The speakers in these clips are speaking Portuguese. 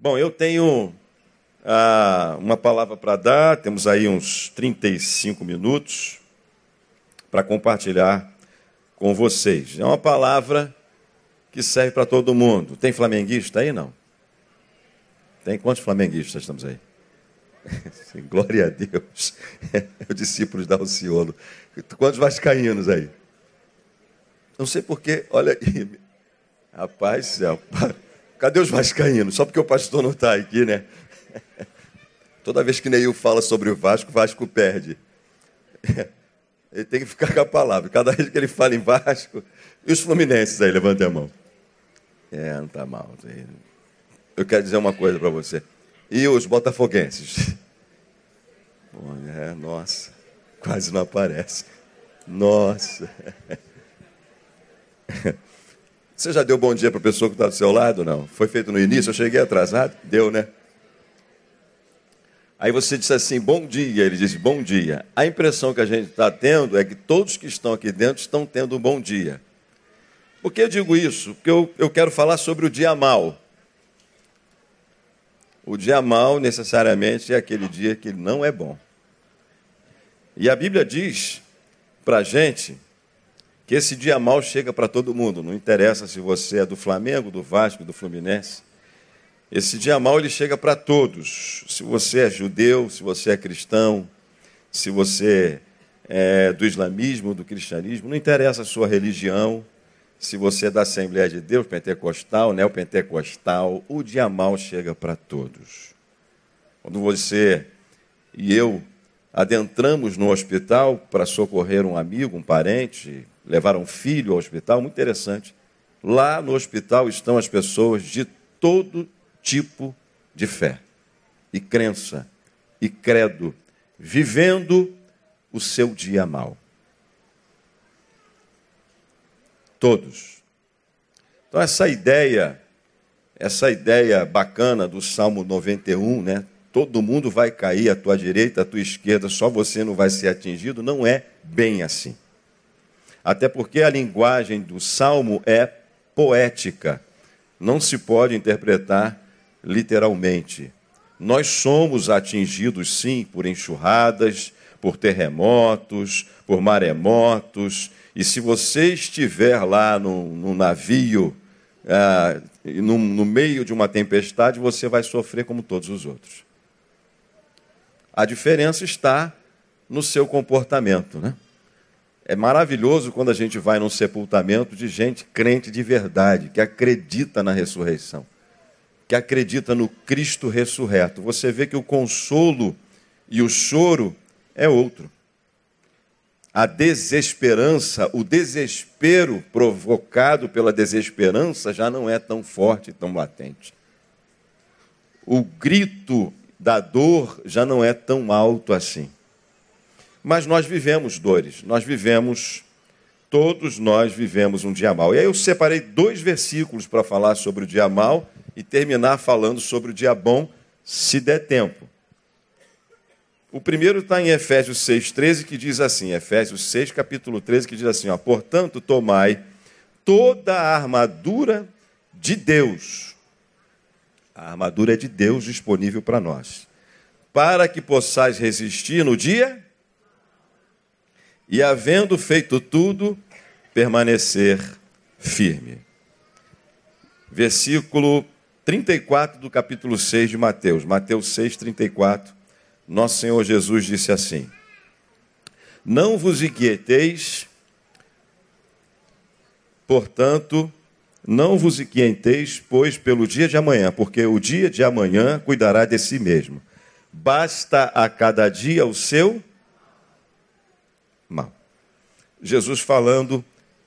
Bom, eu tenho ah, uma palavra para dar, temos aí uns 35 minutos para compartilhar com vocês. É uma palavra que serve para todo mundo. Tem flamenguista aí? Não. Tem quantos flamenguistas estamos aí? Glória a Deus. É o discípulo da Alciolo. Quantos vascaínos aí? Não sei porquê, olha aí. Rapaz, céu. Cadê os vascaínos? Só porque o pastor não está aqui, né? Toda vez que Neil fala sobre o Vasco, o Vasco perde. Ele tem que ficar com a palavra. Cada vez que ele fala em Vasco. E os fluminenses aí, levante a mão. É, não está mal. Eu quero dizer uma coisa para você. E os botafoguenses? É, nossa, quase não aparece. Nossa. Você já deu bom dia para a pessoa que está do seu lado? Não. Foi feito no início, eu cheguei atrasado? Deu, né? Aí você disse assim, bom dia. Ele disse, bom dia. A impressão que a gente está tendo é que todos que estão aqui dentro estão tendo um bom dia. Por que eu digo isso? Porque eu, eu quero falar sobre o dia mal. O dia mal, necessariamente, é aquele dia que não é bom. E a Bíblia diz para a gente que esse dia mal chega para todo mundo, não interessa se você é do Flamengo, do Vasco, do Fluminense. Esse dia mal ele chega para todos. Se você é judeu, se você é cristão, se você é do islamismo, do cristianismo, não interessa a sua religião, se você é da Assembleia de Deus, pentecostal, neopentecostal, o dia mal chega para todos. Quando você e eu adentramos no hospital para socorrer um amigo, um parente, levaram um filho ao hospital, muito interessante. Lá no hospital estão as pessoas de todo tipo de fé e crença e credo, vivendo o seu dia mal. Todos. Então essa ideia, essa ideia bacana do Salmo 91, né? Todo mundo vai cair à tua direita, à tua esquerda, só você não vai ser atingido, não é bem assim. Até porque a linguagem do salmo é poética, não se pode interpretar literalmente. Nós somos atingidos, sim, por enxurradas, por terremotos, por maremotos, e se você estiver lá no, no navio, ah, no, no meio de uma tempestade, você vai sofrer como todos os outros. A diferença está no seu comportamento, né? É maravilhoso quando a gente vai num sepultamento de gente crente de verdade, que acredita na ressurreição, que acredita no Cristo ressurreto. Você vê que o consolo e o choro é outro. A desesperança, o desespero provocado pela desesperança já não é tão forte tão latente. O grito da dor já não é tão alto assim. Mas nós vivemos dores, nós vivemos, todos nós vivemos um dia mal. E aí eu separei dois versículos para falar sobre o dia mal e terminar falando sobre o dia bom, se der tempo. O primeiro está em Efésios 6,13, que diz assim, Efésios 6, capítulo 13, que diz assim, ó, portanto, tomai toda a armadura de Deus. A armadura é de Deus disponível para nós. Para que possais resistir no dia e, havendo feito tudo, permanecer firme. Versículo 34 do capítulo 6 de Mateus. Mateus 6, 34. Nosso Senhor Jesus disse assim: Não vos inquieteis, portanto, não vos inquieteis, pois, pelo dia de amanhã, porque o dia de amanhã cuidará de si mesmo. Basta a cada dia o seu mal. Jesus falando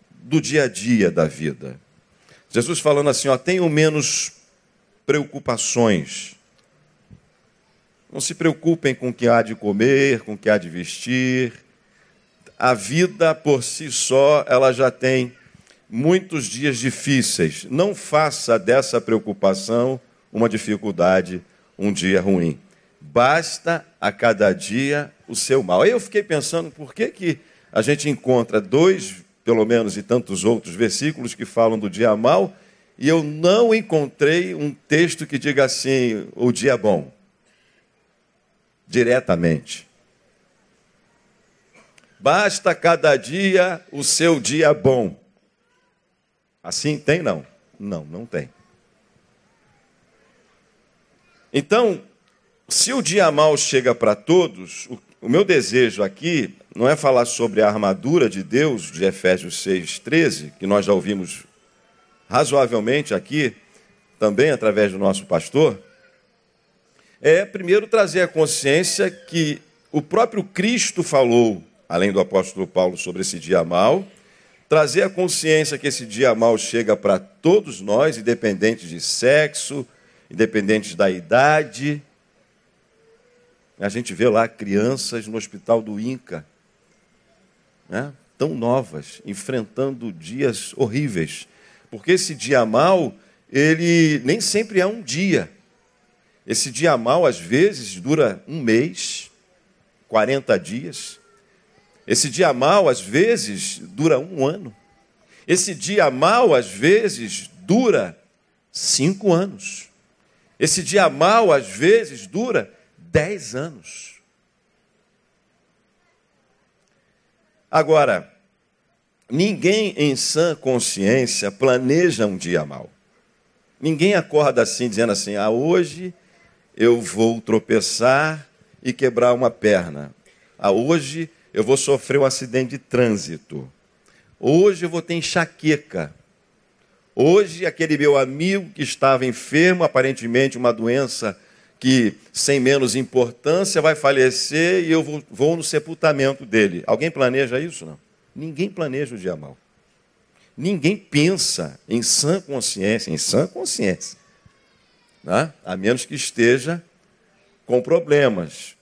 do dia a dia da vida. Jesus falando assim, ó, tenham menos preocupações. Não se preocupem com o que há de comer, com o que há de vestir. A vida por si só, ela já tem muitos dias difíceis. Não faça dessa preocupação uma dificuldade, um dia ruim. Basta a cada dia o seu mal. Aí eu fiquei pensando, por que, que a gente encontra dois, pelo menos, e tantos outros versículos que falam do dia mal e eu não encontrei um texto que diga assim: o dia bom. Diretamente. Basta cada dia o seu dia bom. Assim tem não? Não, não tem. Então, se o dia mal chega para todos, o, meu desejo aqui não é falar sobre a armadura de Deus de Efésios 6:13, que nós já ouvimos razoavelmente aqui, também através do nosso pastor, é primeiro trazer a consciência que o próprio Cristo falou além do apóstolo Paulo, sobre esse dia mal, trazer a consciência que esse dia mal chega para todos nós, independente de sexo, independente da idade. A gente vê lá crianças no hospital do Inca, né? tão novas, enfrentando dias horríveis. Porque esse dia mal, ele nem sempre é um dia. Esse dia mal, às vezes, dura um mês, 40 dias. Esse dia mal, às vezes, dura um ano. Esse dia mal, às vezes, dura cinco anos. Esse dia mal, às vezes, dura dez anos. Agora, ninguém em sã consciência planeja um dia mal. Ninguém acorda assim, dizendo assim: ah, hoje eu vou tropeçar e quebrar uma perna. Ah, hoje eu vou sofrer um acidente de trânsito. Hoje eu vou ter enxaqueca. Hoje, aquele meu amigo que estava enfermo, aparentemente uma doença que, sem menos importância, vai falecer e eu vou, vou no sepultamento dele. Alguém planeja isso? Não. Ninguém planeja o dia mal. Ninguém pensa em sã consciência, em sã consciência. Né? A menos que esteja com problemas,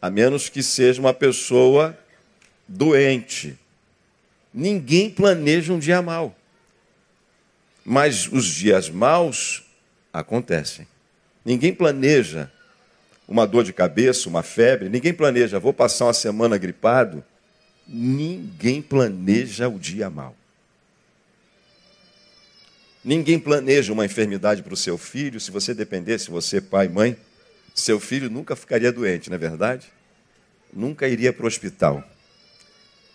a menos que seja uma pessoa doente. Ninguém planeja um dia mal. Mas os dias maus acontecem. Ninguém planeja uma dor de cabeça, uma febre, ninguém planeja, vou passar uma semana gripado. Ninguém planeja o dia mal. Ninguém planeja uma enfermidade para o seu filho. Se você dependesse, você, pai, mãe, seu filho nunca ficaria doente, não é verdade? Nunca iria para o hospital.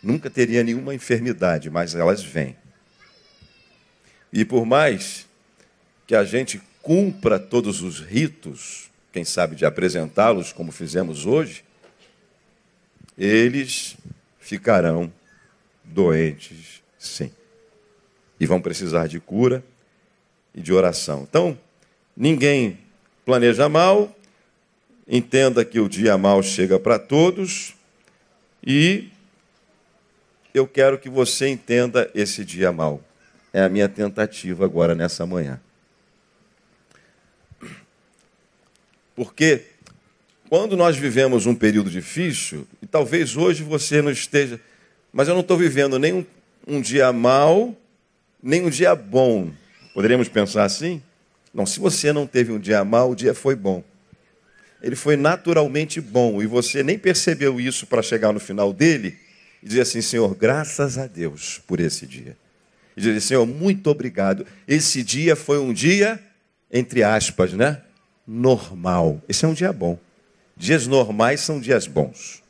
Nunca teria nenhuma enfermidade, mas elas vêm. E por mais que a gente cumpra todos os ritos, quem sabe de apresentá-los como fizemos hoje, eles ficarão doentes, sim. E vão precisar de cura e de oração. Então, ninguém planeja mal, Entenda que o dia mal chega para todos e eu quero que você entenda esse dia mal. É a minha tentativa agora nessa manhã. Porque quando nós vivemos um período difícil, e talvez hoje você não esteja, mas eu não estou vivendo nem um, um dia mal, nem um dia bom. Poderíamos pensar assim? Não, se você não teve um dia mal, o dia foi bom ele foi naturalmente bom e você nem percebeu isso para chegar no final dele e dizer assim: Senhor, graças a Deus por esse dia. E dizer: Senhor, muito obrigado. Esse dia foi um dia, entre aspas, né? Normal. Esse é um dia bom. Dias normais são dias bons.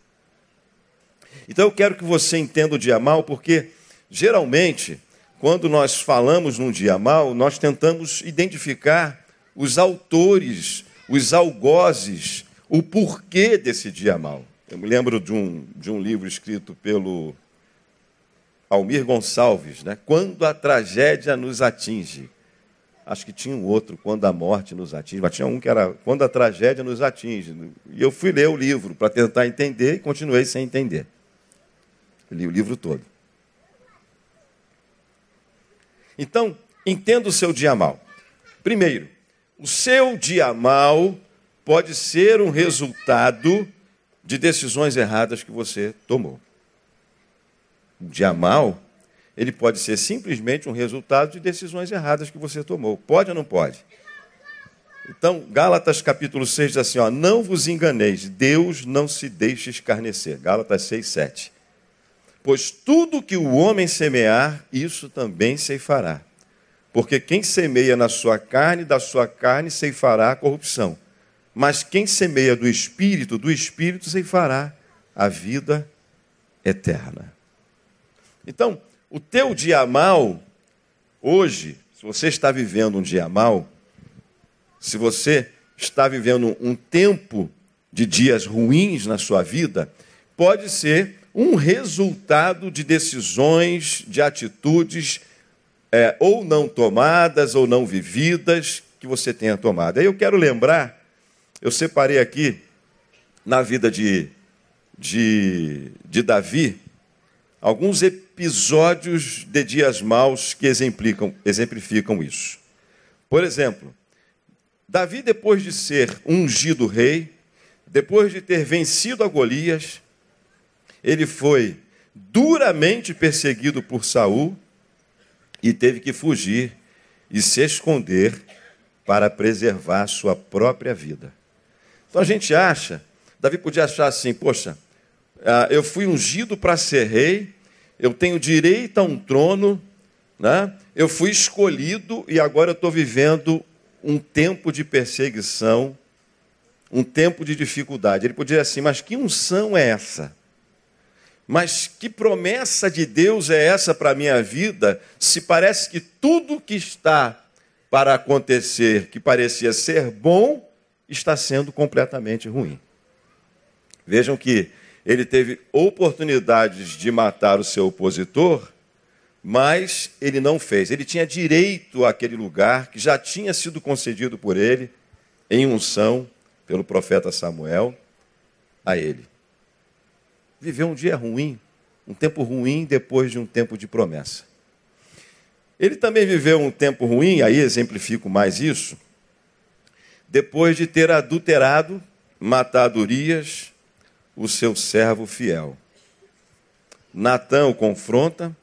Então eu quero que você entenda o dia mal, porque geralmente, quando nós falamos num dia mal, nós tentamos identificar os autores os algozes, o porquê desse dia mal. Eu me lembro de um, de um livro escrito pelo Almir Gonçalves, né? Quando a tragédia nos atinge. Acho que tinha um outro, Quando a Morte nos atinge, mas tinha um que era Quando a Tragédia nos atinge. E eu fui ler o livro para tentar entender e continuei sem entender. li o livro todo. Então, entenda o seu dia mal. Primeiro, o seu dia mal pode ser um resultado de decisões erradas que você tomou. O dia mal, ele pode ser simplesmente um resultado de decisões erradas que você tomou. Pode ou não pode? Então, Gálatas capítulo 6 diz assim: ó, Não vos enganeis, Deus não se deixe escarnecer. Gálatas 6, 7. Pois tudo que o homem semear, isso também se fará. Porque quem semeia na sua carne, da sua carne ceifará a corrupção. Mas quem semeia do espírito, do espírito ceifará a vida eterna. Então, o teu dia mal, hoje, se você está vivendo um dia mal, se você está vivendo um tempo de dias ruins na sua vida, pode ser um resultado de decisões, de atitudes é, ou não tomadas ou não vividas que você tenha tomado. Aí eu quero lembrar, eu separei aqui na vida de, de, de Davi alguns episódios de dias maus que exemplificam, isso. Por exemplo, Davi, depois de ser ungido rei, depois de ter vencido a Golias, ele foi duramente perseguido por Saul e teve que fugir e se esconder para preservar sua própria vida. Então a gente acha, Davi podia achar assim: poxa, ah, eu fui ungido para ser rei, eu tenho direito a um trono, né? eu fui escolhido e agora eu estou vivendo um tempo de perseguição, um tempo de dificuldade. Ele podia dizer assim: mas que unção é essa? Mas que promessa de Deus é essa para a minha vida, se parece que tudo que está para acontecer, que parecia ser bom, está sendo completamente ruim. Vejam que ele teve oportunidades de matar o seu opositor, mas ele não fez. Ele tinha direito àquele lugar que já tinha sido concedido por ele, em unção, pelo profeta Samuel, a ele viveu um dia ruim, um tempo ruim depois de um tempo de promessa. Ele também viveu um tempo ruim, aí exemplifico mais isso, depois de ter adulterado, matado Urias, o seu servo fiel. Natã o confronta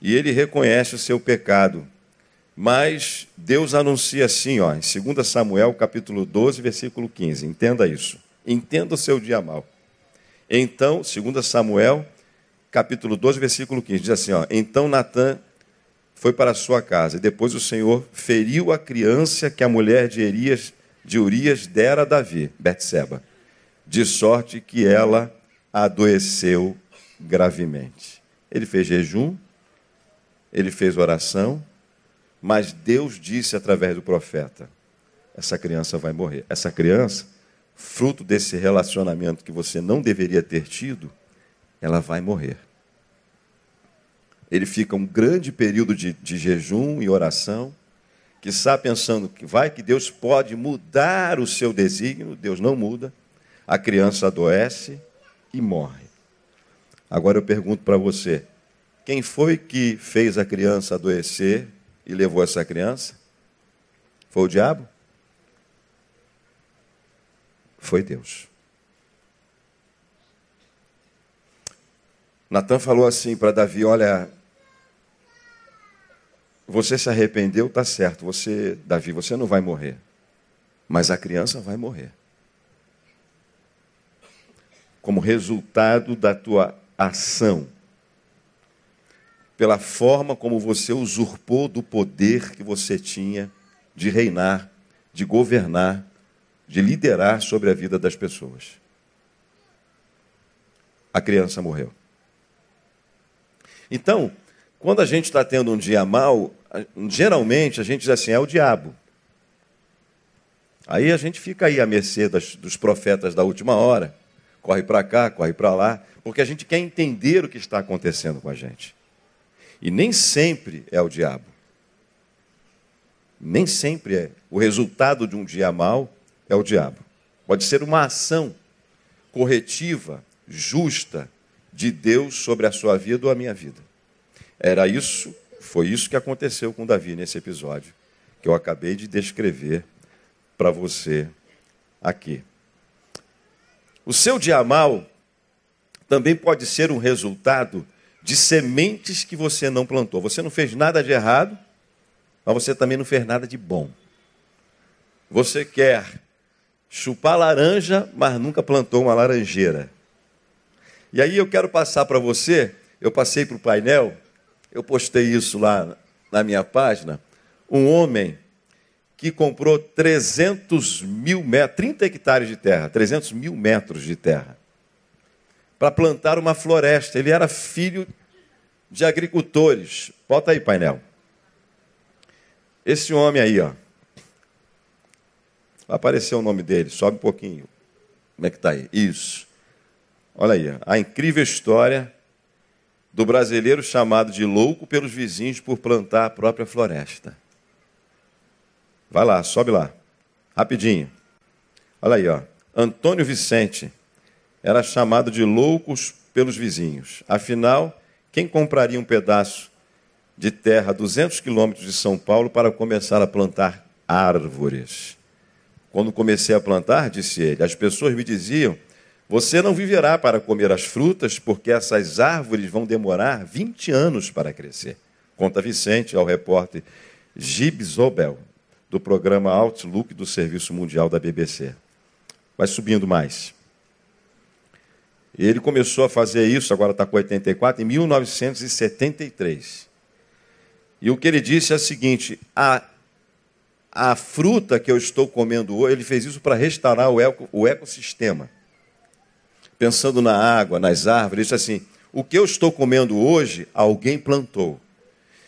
e ele reconhece o seu pecado. Mas Deus anuncia assim, ó, em 2 Samuel, capítulo 12, versículo 15. Entenda isso. Entenda o seu dia mal. Então, 2 Samuel, capítulo 12, versículo 15, diz assim: ó, Então Natã foi para sua casa, e depois o Senhor feriu a criança que a mulher de, Erias, de Urias dera a Davi, Betseba, de sorte que ela adoeceu gravemente. Ele fez jejum, ele fez oração, mas Deus disse através do profeta: essa criança vai morrer. Essa criança fruto desse relacionamento que você não deveria ter tido, ela vai morrer. Ele fica um grande período de, de jejum e oração, que está pensando que vai que Deus pode mudar o seu desígnio, Deus não muda, a criança adoece e morre. Agora eu pergunto para você: quem foi que fez a criança adoecer e levou essa criança? Foi o diabo? foi Deus. Natan falou assim para Davi: Olha, você se arrependeu, está certo. Você, Davi, você não vai morrer, mas a criança vai morrer. Como resultado da tua ação, pela forma como você usurpou do poder que você tinha de reinar, de governar de liderar sobre a vida das pessoas. A criança morreu. Então, quando a gente está tendo um dia mal, geralmente a gente diz assim: é o diabo. Aí a gente fica aí à mercê das, dos profetas da última hora, corre para cá, corre para lá, porque a gente quer entender o que está acontecendo com a gente. E nem sempre é o diabo. Nem sempre é. O resultado de um dia mal é o diabo. Pode ser uma ação corretiva, justa de Deus sobre a sua vida ou a minha vida. Era isso, foi isso que aconteceu com Davi nesse episódio que eu acabei de descrever para você aqui. O seu dia mal também pode ser um resultado de sementes que você não plantou. Você não fez nada de errado, mas você também não fez nada de bom. Você quer chupar laranja, mas nunca plantou uma laranjeira. E aí eu quero passar para você, eu passei para o painel, eu postei isso lá na minha página, um homem que comprou 300 mil metros, 30 hectares de terra, 300 mil metros de terra, para plantar uma floresta. Ele era filho de agricultores. Bota aí, painel. Esse homem aí, ó. Vai aparecer o nome dele, sobe um pouquinho. Como é que está aí? Isso. Olha aí, a incrível história do brasileiro chamado de louco pelos vizinhos por plantar a própria floresta. Vai lá, sobe lá. Rapidinho. Olha aí, ó. Antônio Vicente era chamado de loucos pelos vizinhos. Afinal, quem compraria um pedaço de terra a 200 quilômetros de São Paulo para começar a plantar árvores? Quando comecei a plantar, disse ele, as pessoas me diziam: Você não viverá para comer as frutas, porque essas árvores vão demorar 20 anos para crescer. Conta Vicente ao repórter Gibes Obel do programa Outlook do Serviço Mundial da BBC. Vai subindo mais. Ele começou a fazer isso, agora está com 84, em 1973. E o que ele disse é o seguinte: a, a fruta que eu estou comendo hoje, ele fez isso para restaurar o, eco, o ecossistema. Pensando na água, nas árvores, isso assim: o que eu estou comendo hoje, alguém plantou.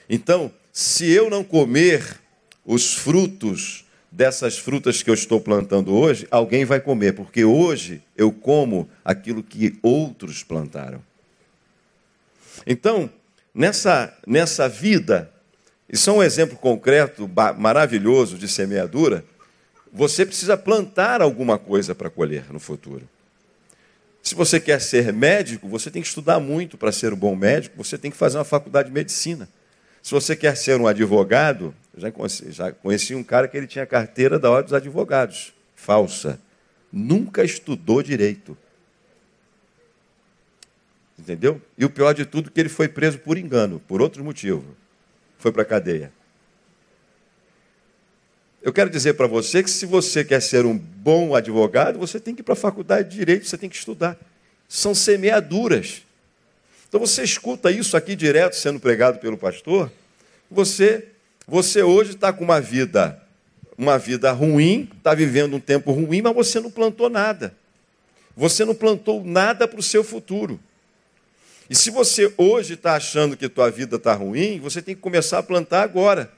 Então, se eu não comer os frutos dessas frutas que eu estou plantando hoje, alguém vai comer, porque hoje eu como aquilo que outros plantaram. Então, nessa, nessa vida, isso é um exemplo concreto, maravilhoso de semeadura, você precisa plantar alguma coisa para colher no futuro. Se você quer ser médico, você tem que estudar muito para ser um bom médico, você tem que fazer uma faculdade de medicina. Se você quer ser um advogado, já conheci, já conheci um cara que ele tinha carteira da Ordem dos Advogados, falsa. Nunca estudou direito. Entendeu? E o pior de tudo é que ele foi preso por engano, por outro motivo. Foi para a cadeia. Eu quero dizer para você que se você quer ser um bom advogado, você tem que ir para a faculdade de direito, você tem que estudar. São semeaduras. Então você escuta isso aqui direto sendo pregado pelo pastor, você você hoje está com uma vida uma vida ruim, está vivendo um tempo ruim, mas você não plantou nada. Você não plantou nada para o seu futuro. E se você hoje está achando que tua vida está ruim, você tem que começar a plantar agora.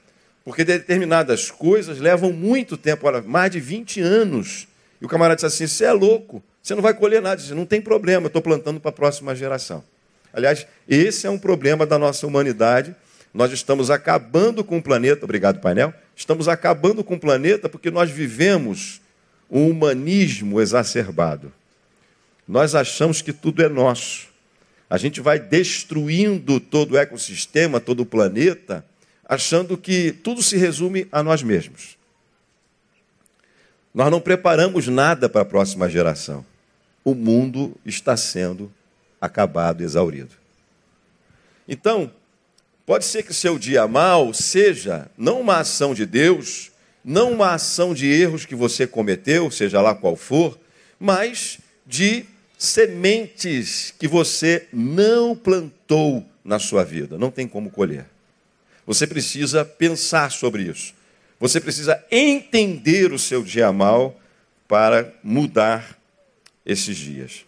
Porque determinadas coisas levam muito tempo, olha, mais de 20 anos. E o camarada diz assim: você é louco, você não vai colher nada. Diz, não tem problema, eu estou plantando para a próxima geração. Aliás, esse é um problema da nossa humanidade. Nós estamos acabando com o planeta, obrigado, painel. Estamos acabando com o planeta porque nós vivemos um humanismo exacerbado. Nós achamos que tudo é nosso. A gente vai destruindo todo o ecossistema, todo o planeta, achando que tudo se resume a nós mesmos. Nós não preparamos nada para a próxima geração. O mundo está sendo acabado, exaurido. Então, pode ser que seu dia mal seja não uma ação de Deus, não uma ação de erros que você cometeu, seja lá qual for, mas de sementes que você não plantou na sua vida, não tem como colher. Você precisa pensar sobre isso. Você precisa entender o seu dia mal para mudar esses dias.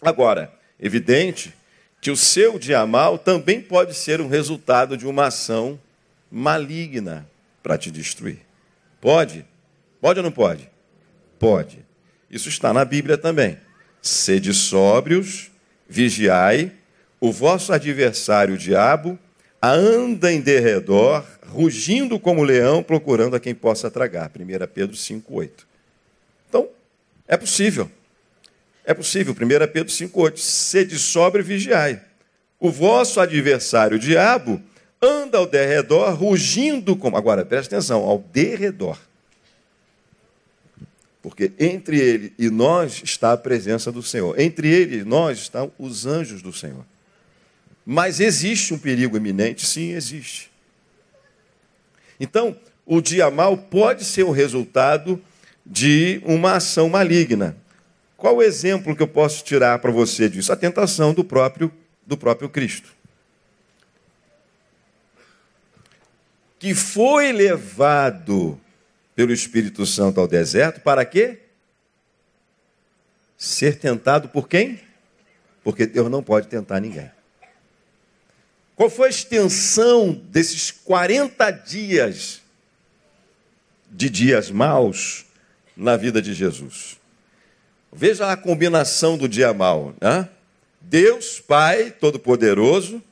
Agora, evidente que o seu dia mal também pode ser um resultado de uma ação maligna para te destruir. Pode? Pode ou não pode? Pode. Isso está na Bíblia também. Sede sóbrios, vigiai, o vosso adversário, o diabo, anda em derredor, rugindo como leão, procurando a quem possa tragar. 1 Pedro 5,8. Então, é possível. É possível, 1 Pedro 5,8. Sede sobre e vigiai. O vosso adversário, o diabo, anda ao derredor, rugindo como. Agora, preste atenção, ao derredor. Porque entre ele e nós está a presença do Senhor. Entre ele e nós estão os anjos do Senhor. Mas existe um perigo iminente? Sim, existe. Então, o dia mal pode ser o resultado de uma ação maligna. Qual o exemplo que eu posso tirar para você disso? A tentação do próprio, do próprio Cristo. que foi levado pelo Espírito Santo ao deserto para quê? Ser tentado por quem? Porque Deus não pode tentar ninguém. Qual foi a extensão desses 40 dias de dias maus na vida de Jesus? Veja a combinação do dia mau. Né? Deus, Pai Todo-Poderoso,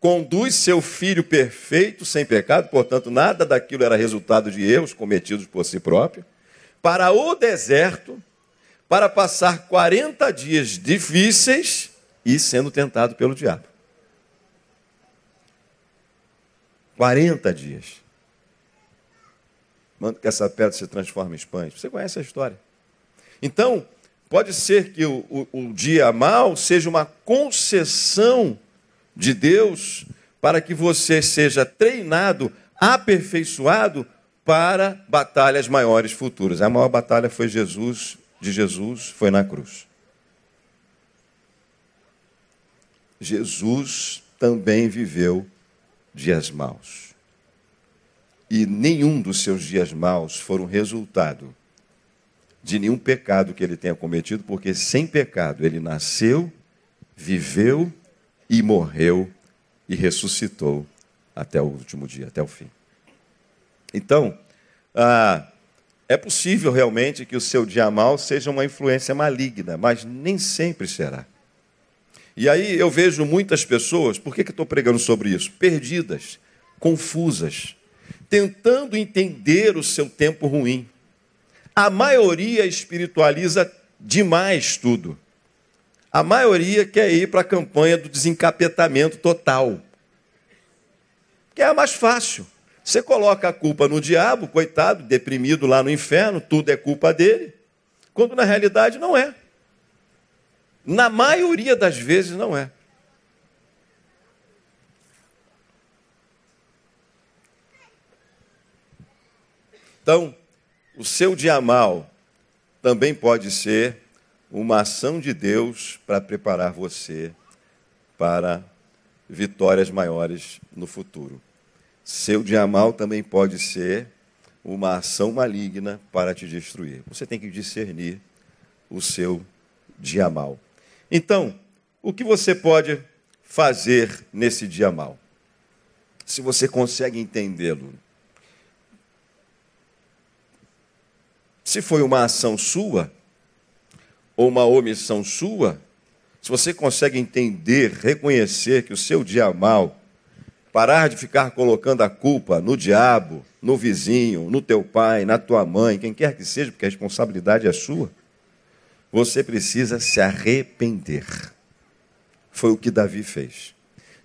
conduz seu filho perfeito, sem pecado, portanto, nada daquilo era resultado de erros cometidos por si próprio, para o deserto, para passar 40 dias difíceis e sendo tentado pelo diabo. 40 dias. Manda que essa pedra se transforme em pães. Você conhece a história. Então, pode ser que o, o, o dia mal seja uma concessão de Deus para que você seja treinado, aperfeiçoado para batalhas maiores futuras. A maior batalha foi Jesus, de Jesus, foi na cruz. Jesus também viveu dias maus. E nenhum dos seus dias maus foram resultado de nenhum pecado que ele tenha cometido, porque sem pecado ele nasceu, viveu e morreu e ressuscitou até o último dia, até o fim. Então, ah, é possível realmente que o seu dia mal seja uma influência maligna, mas nem sempre será. E aí eu vejo muitas pessoas, por que, que estou pregando sobre isso? Perdidas, confusas, tentando entender o seu tempo ruim. A maioria espiritualiza demais tudo. A maioria quer ir para a campanha do desencapetamento total. Que é a mais fácil. Você coloca a culpa no diabo, coitado, deprimido lá no inferno, tudo é culpa dele, quando na realidade não é. Na maioria das vezes não é. Então, o seu dia mal também pode ser uma ação de Deus para preparar você para vitórias maiores no futuro. Seu dia mal também pode ser uma ação maligna para te destruir. Você tem que discernir o seu dia mal. Então, o que você pode fazer nesse dia mal? Se você consegue entendê-lo. Se foi uma ação sua, ou uma omissão sua, se você consegue entender, reconhecer que o seu dia mal, parar de ficar colocando a culpa no diabo, no vizinho, no teu pai, na tua mãe, quem quer que seja, porque a responsabilidade é sua, você precisa se arrepender. Foi o que Davi fez.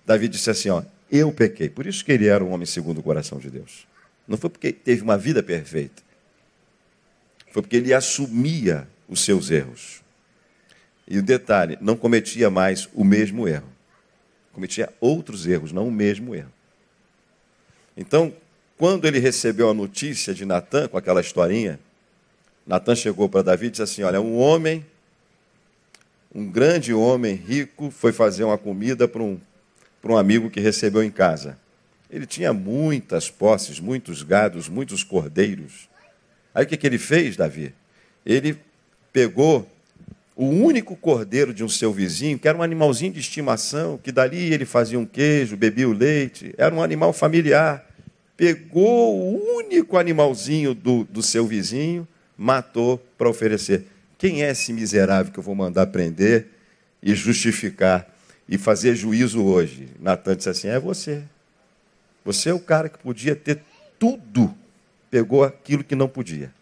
Davi disse assim: ó, eu pequei. Por isso que ele era um homem segundo o coração de Deus. Não foi porque teve uma vida perfeita. Foi porque ele assumia os seus erros. E o detalhe, não cometia mais o mesmo erro. Cometia outros erros, não o mesmo erro. Então, quando ele recebeu a notícia de Natan, com aquela historinha, Natan chegou para Davi e disse assim: Olha, um homem, um grande homem rico, foi fazer uma comida para um, para um amigo que recebeu em casa. Ele tinha muitas posses, muitos gados, muitos cordeiros. Aí o que, que ele fez, Davi? Ele pegou o único cordeiro de um seu vizinho, que era um animalzinho de estimação, que dali ele fazia um queijo, bebia o leite, era um animal familiar. Pegou o único animalzinho do, do seu vizinho, matou para oferecer. Quem é esse miserável que eu vou mandar prender e justificar e fazer juízo hoje? Natan disse assim: é você. Você é o cara que podia ter tudo, pegou aquilo que não podia.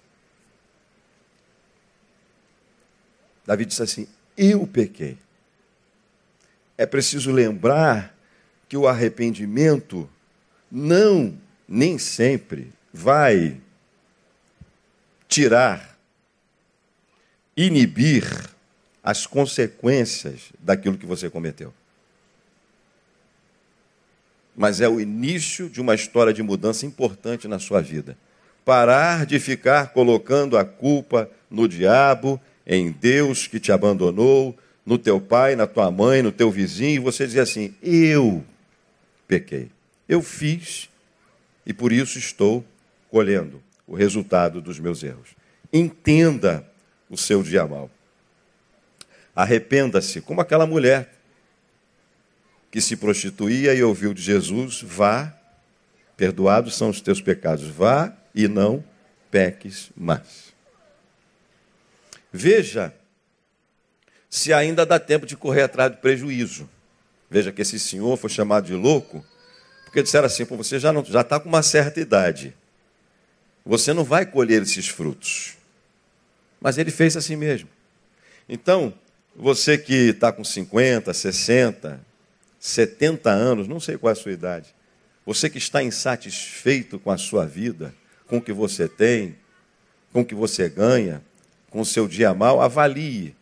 Davi disse assim: Eu pequei. É preciso lembrar que o arrependimento não, nem sempre, vai tirar, inibir as consequências daquilo que você cometeu. Mas é o início de uma história de mudança importante na sua vida. Parar de ficar colocando a culpa no diabo em Deus que te abandonou, no teu pai, na tua mãe, no teu vizinho, e você dizer assim: Eu pequei, eu fiz, e por isso estou colhendo o resultado dos meus erros. Entenda o seu dia mal. Arrependa-se, como aquela mulher que se prostituía e ouviu de Jesus: vá, perdoados são os teus pecados, vá e não peques mais. Veja se ainda dá tempo de correr atrás do prejuízo. Veja que esse senhor foi chamado de louco, porque disseram assim: você já está com uma certa idade, você não vai colher esses frutos. Mas ele fez assim mesmo. Então, você que está com 50, 60, 70 anos, não sei qual é a sua idade, você que está insatisfeito com a sua vida, com o que você tem, com o que você ganha, com o seu dia mal, avalie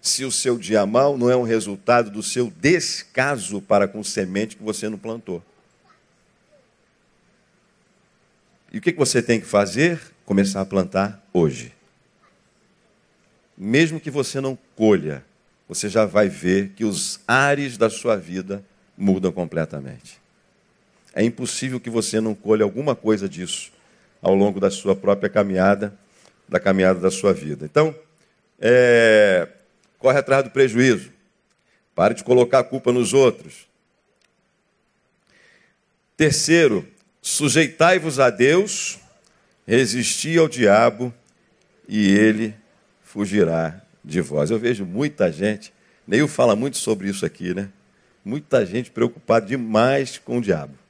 se o seu dia mal não é um resultado do seu descaso para com semente que você não plantou. E o que você tem que fazer? Começar a plantar hoje. Mesmo que você não colha, você já vai ver que os ares da sua vida mudam completamente. É impossível que você não colha alguma coisa disso ao longo da sua própria caminhada, da caminhada da sua vida. Então, é, corre atrás do prejuízo. Pare de colocar a culpa nos outros. Terceiro, sujeitai-vos a Deus, resisti ao diabo e ele fugirá de vós. Eu vejo muita gente, Neil fala muito sobre isso aqui, né? Muita gente preocupada demais com o diabo.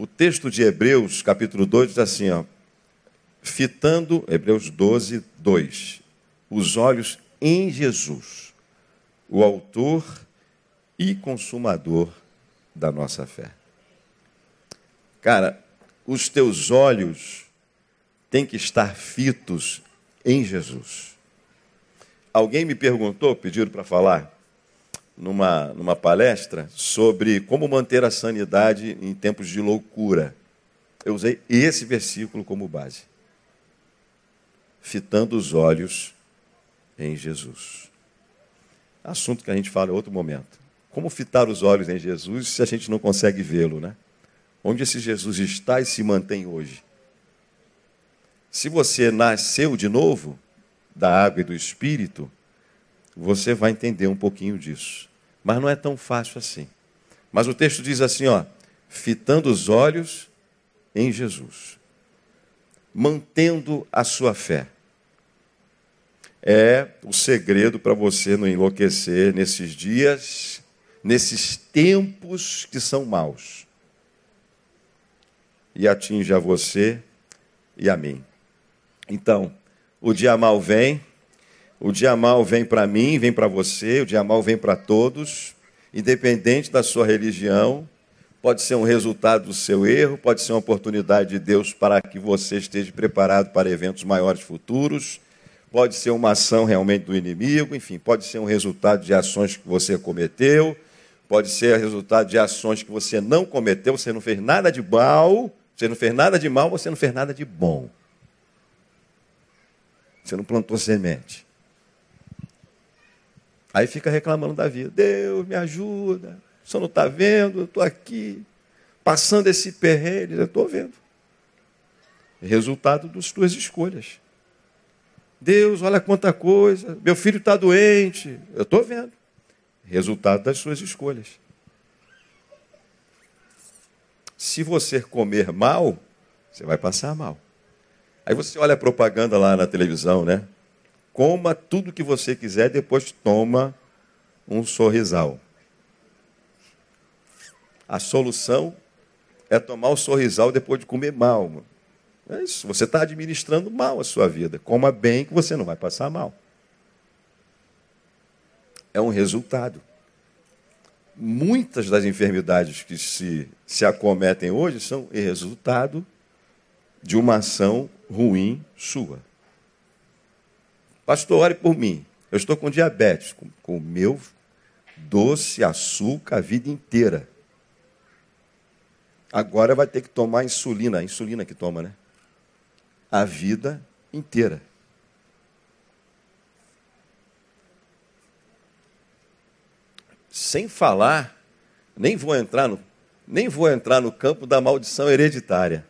O texto de Hebreus, capítulo 2, diz assim, ó, fitando, Hebreus 12, 2, os olhos em Jesus, o autor e consumador da nossa fé. Cara, os teus olhos têm que estar fitos em Jesus. Alguém me perguntou, pediram para falar, numa, numa palestra, sobre como manter a sanidade em tempos de loucura. Eu usei esse versículo como base fitando os olhos em Jesus. Assunto que a gente fala em outro momento. Como fitar os olhos em Jesus se a gente não consegue vê-lo, né? Onde esse Jesus está e se mantém hoje? Se você nasceu de novo da água e do espírito, você vai entender um pouquinho disso. Mas não é tão fácil assim. Mas o texto diz assim, ó, fitando os olhos em Jesus mantendo a sua fé. É o segredo para você não enlouquecer nesses dias, nesses tempos que são maus. E atinge a você e a mim. Então, o dia mal vem, o dia mal vem para mim, vem para você, o dia mal vem para todos, independente da sua religião, pode ser um resultado do seu erro, pode ser uma oportunidade de Deus para que você esteja preparado para eventos maiores futuros, pode ser uma ação realmente do inimigo, enfim, pode ser um resultado de ações que você cometeu, pode ser resultado de ações que você não cometeu, você não fez nada de mal, você não fez nada de mal, você não fez nada de bom. Você não plantou semente. Aí fica reclamando da vida. Deus me ajuda. Você não está vendo? Eu estou aqui, passando esse perrengue. Eu estou vendo. Resultado das tuas escolhas. Deus, olha quanta coisa. Meu filho está doente. Eu estou vendo. Resultado das suas escolhas. Se você comer mal, você vai passar mal. Aí você olha a propaganda lá na televisão, né? Coma tudo que você quiser, depois toma um sorrisal. A solução é tomar o sorrisal depois de comer mal. É isso. Você está administrando mal a sua vida. Coma bem que você não vai passar mal. É um resultado. Muitas das enfermidades que se, se acometem hoje são resultado de uma ação ruim sua. Pastor, ore por mim. Eu estou com diabetes, com o meu doce açúcar a vida inteira. Agora vai ter que tomar insulina, a insulina que toma, né? A vida inteira. Sem falar, nem vou entrar no, Nem vou entrar no campo da maldição hereditária,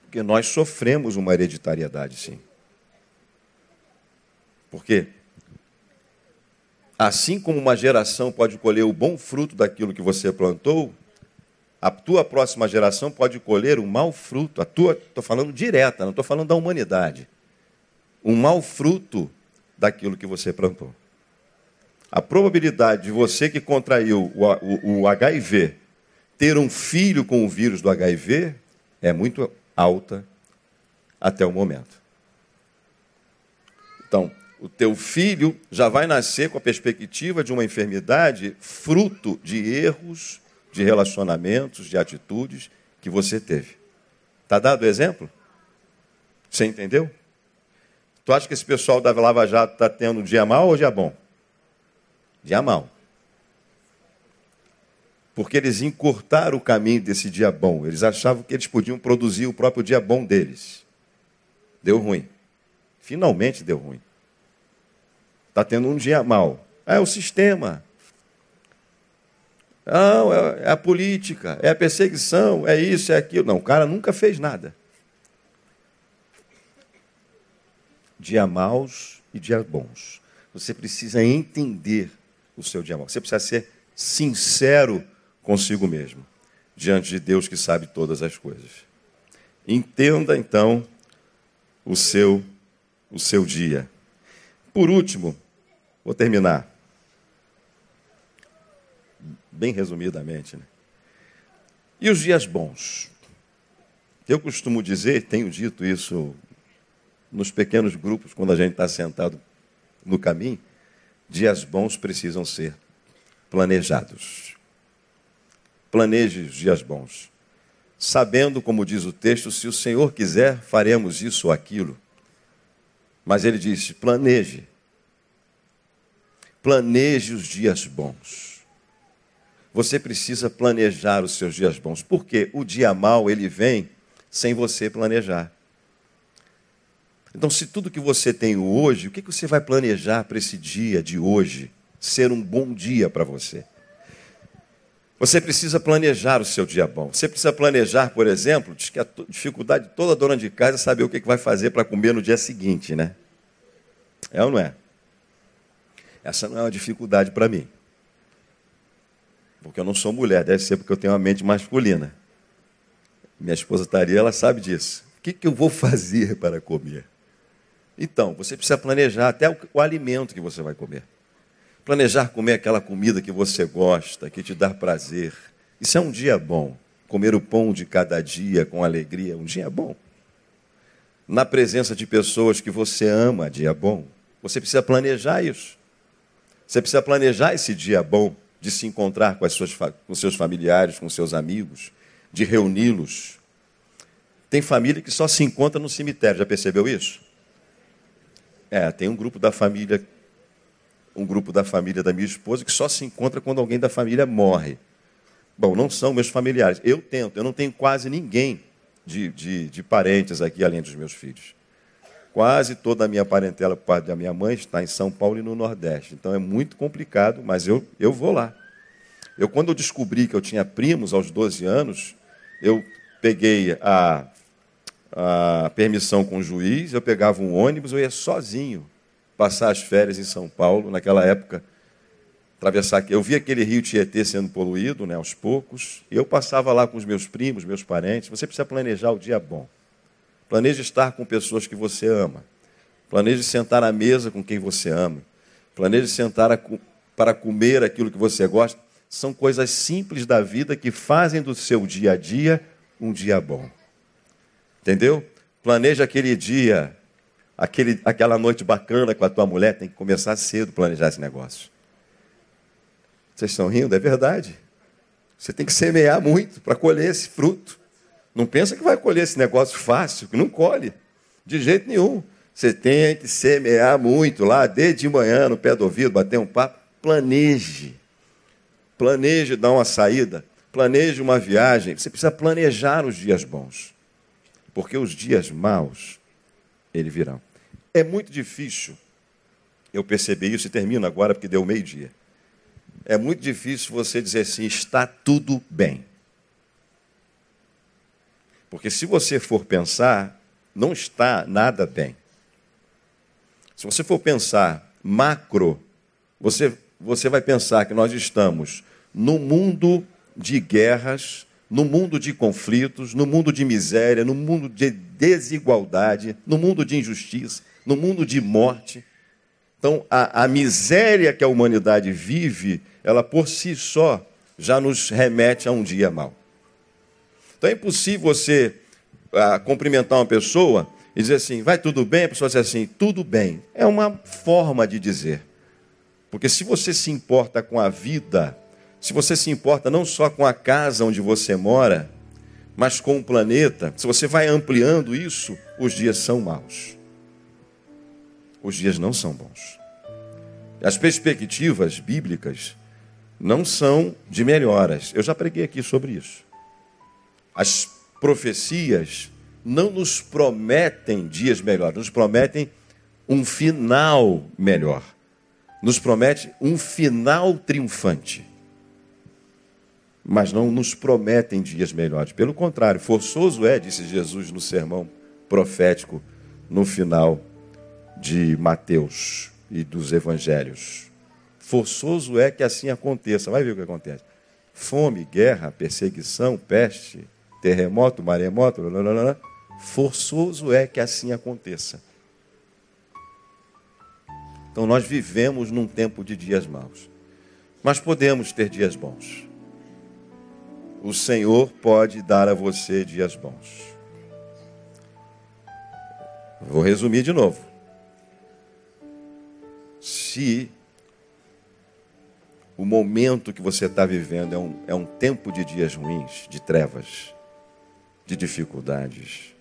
porque nós sofremos uma hereditariedade, sim. Por quê? Assim como uma geração pode colher o bom fruto daquilo que você plantou, a tua próxima geração pode colher o mau fruto. A tua, estou falando direta, não estou falando da humanidade. Um mau fruto daquilo que você plantou. A probabilidade de você que contraiu o, o, o HIV ter um filho com o vírus do HIV é muito alta até o momento. Então, o teu filho já vai nascer com a perspectiva de uma enfermidade fruto de erros de relacionamentos, de atitudes que você teve. Está dado o exemplo? Você entendeu? Tu acha que esse pessoal da Lava Jato está tendo dia mal ou dia bom? Dia mal. Porque eles encurtaram o caminho desse dia bom. Eles achavam que eles podiam produzir o próprio dia bom deles. Deu ruim. Finalmente deu ruim. Está tendo um dia mal. É o sistema. Não, é, é a política, é a perseguição, é isso, é aquilo. Não, o cara nunca fez nada. Dia maus e dia bons. Você precisa entender o seu dia mau. Você precisa ser sincero consigo mesmo, diante de Deus que sabe todas as coisas. Entenda então o seu o seu dia. Por último, vou terminar bem resumidamente. Né? E os dias bons? Eu costumo dizer, tenho dito isso nos pequenos grupos, quando a gente está sentado no caminho, dias bons precisam ser planejados. Planeje os dias bons. Sabendo, como diz o texto, se o Senhor quiser, faremos isso ou aquilo. Mas ele disse: planeje. Planeje os dias bons você precisa planejar os seus dias bons. Porque o dia mau, ele vem sem você planejar. Então, se tudo que você tem hoje, o que você vai planejar para esse dia de hoje ser um bom dia para você? Você precisa planejar o seu dia bom. Você precisa planejar, por exemplo, diz que a dificuldade de toda dona de casa é saber o que vai fazer para comer no dia seguinte, né? É ou não é? Essa não é uma dificuldade para mim. Porque eu não sou mulher, deve ser porque eu tenho uma mente masculina. Minha esposa estaria, ela sabe disso. O que, que eu vou fazer para comer? Então, você precisa planejar até o, o alimento que você vai comer. Planejar comer aquela comida que você gosta, que te dá prazer. Isso é um dia bom. Comer o pão de cada dia com alegria, um dia bom. Na presença de pessoas que você ama, dia bom. Você precisa planejar isso. Você precisa planejar esse dia bom de se encontrar com, as suas, com seus familiares, com seus amigos, de reuni-los. Tem família que só se encontra no cemitério, já percebeu isso? É, tem um grupo da família, um grupo da família da minha esposa que só se encontra quando alguém da família morre. Bom, não são meus familiares. Eu tento, eu não tenho quase ninguém de, de, de parentes aqui além dos meus filhos. Quase toda a minha parentela, por parte da minha mãe, está em São Paulo e no Nordeste. Então é muito complicado, mas eu, eu vou lá. Eu, quando eu descobri que eu tinha primos aos 12 anos, eu peguei a, a permissão com o juiz, eu pegava um ônibus, eu ia sozinho passar as férias em São Paulo, naquela época, atravessar. Eu via aquele rio Tietê sendo poluído, né, aos poucos, e eu passava lá com os meus primos, meus parentes. Você precisa planejar o dia bom. Planeje estar com pessoas que você ama. Planeje sentar à mesa com quem você ama. Planeje sentar para comer aquilo que você gosta. São coisas simples da vida que fazem do seu dia a dia um dia bom. Entendeu? Planeje aquele dia, aquele, aquela noite bacana com a tua mulher. Tem que começar cedo planejar esse negócio. Vocês estão rindo? É verdade. Você tem que semear muito para colher esse fruto. Não pensa que vai colher esse negócio fácil, que não colhe, de jeito nenhum. Você tem que semear muito lá, desde manhã, no pé do ouvido, bater um papo. Planeje. Planeje dar uma saída. Planeje uma viagem. Você precisa planejar os dias bons. Porque os dias maus, eles virão. É muito difícil eu perceber isso e termino agora porque deu meio-dia. É muito difícil você dizer assim: está tudo bem. Porque se você for pensar, não está nada bem. Se você for pensar macro, você, você vai pensar que nós estamos no mundo de guerras, no mundo de conflitos, no mundo de miséria, no mundo de desigualdade, no mundo de injustiça, no mundo de morte. Então, a, a miséria que a humanidade vive, ela por si só já nos remete a um dia mau. Então é impossível você ah, cumprimentar uma pessoa e dizer assim, vai tudo bem? A pessoa diz assim, tudo bem. É uma forma de dizer. Porque se você se importa com a vida, se você se importa não só com a casa onde você mora, mas com o planeta, se você vai ampliando isso, os dias são maus. Os dias não são bons. As perspectivas bíblicas não são de melhoras. Eu já preguei aqui sobre isso. As profecias não nos prometem dias melhores, nos prometem um final melhor. Nos promete um final triunfante. Mas não nos prometem dias melhores. Pelo contrário, forçoso é, disse Jesus no sermão profético no final de Mateus e dos evangelhos. Forçoso é que assim aconteça. Vai ver o que acontece. Fome, guerra, perseguição, peste, terremoto, maremoto, forçoso é que assim aconteça. Então nós vivemos num tempo de dias maus. Mas podemos ter dias bons. O Senhor pode dar a você dias bons. Vou resumir de novo. Se o momento que você está vivendo é um, é um tempo de dias ruins, de trevas, de dificuldades.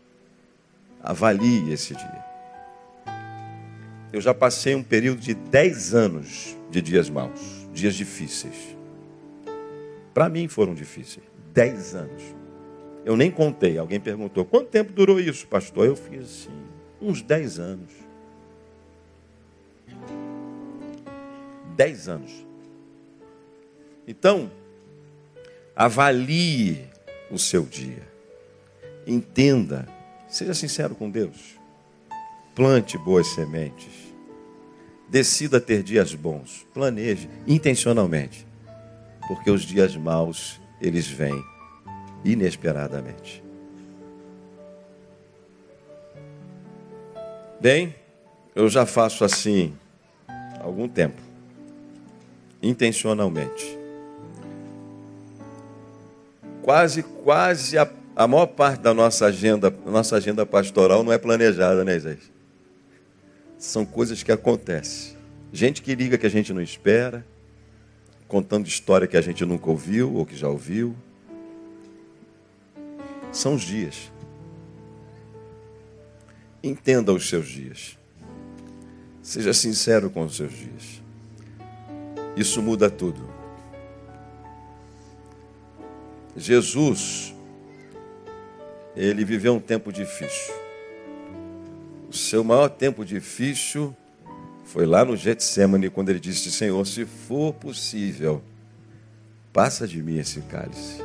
Avalie esse dia. Eu já passei um período de 10 anos de dias maus, dias difíceis. Para mim foram difíceis. 10 anos. Eu nem contei. Alguém perguntou: quanto tempo durou isso, pastor? Eu fiz assim, uns 10 anos. 10 anos. Então, avalie o seu dia. Entenda, seja sincero com Deus. Plante boas sementes. Decida ter dias bons. Planeje intencionalmente. Porque os dias maus, eles vêm inesperadamente. Bem, eu já faço assim há algum tempo. Intencionalmente. Quase, quase a a maior parte da nossa agenda, nossa agenda pastoral não é planejada, né, Isaías? São coisas que acontecem. Gente que liga que a gente não espera, contando história que a gente nunca ouviu ou que já ouviu. São os dias. Entenda os seus dias. Seja sincero com os seus dias. Isso muda tudo. Jesus ele viveu um tempo difícil. O seu maior tempo difícil foi lá no Getsemane, quando ele disse: Senhor, se for possível, passa de mim esse cálice.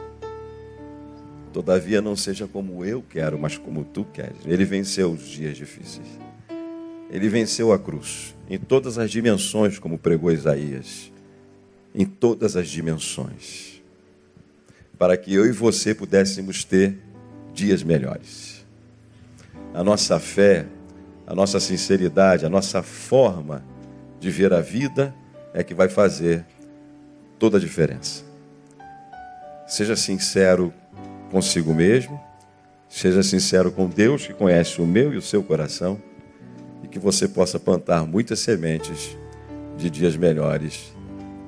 Todavia não seja como eu quero, mas como tu queres. Ele venceu os dias difíceis. Ele venceu a cruz em todas as dimensões, como pregou Isaías. Em todas as dimensões. Para que eu e você pudéssemos ter dias melhores. A nossa fé, a nossa sinceridade, a nossa forma de ver a vida é que vai fazer toda a diferença. Seja sincero consigo mesmo, seja sincero com Deus que conhece o meu e o seu coração e que você possa plantar muitas sementes de dias melhores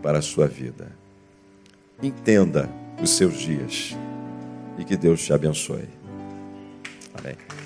para a sua vida. Entenda os seus dias e que Deus te abençoe. Monday.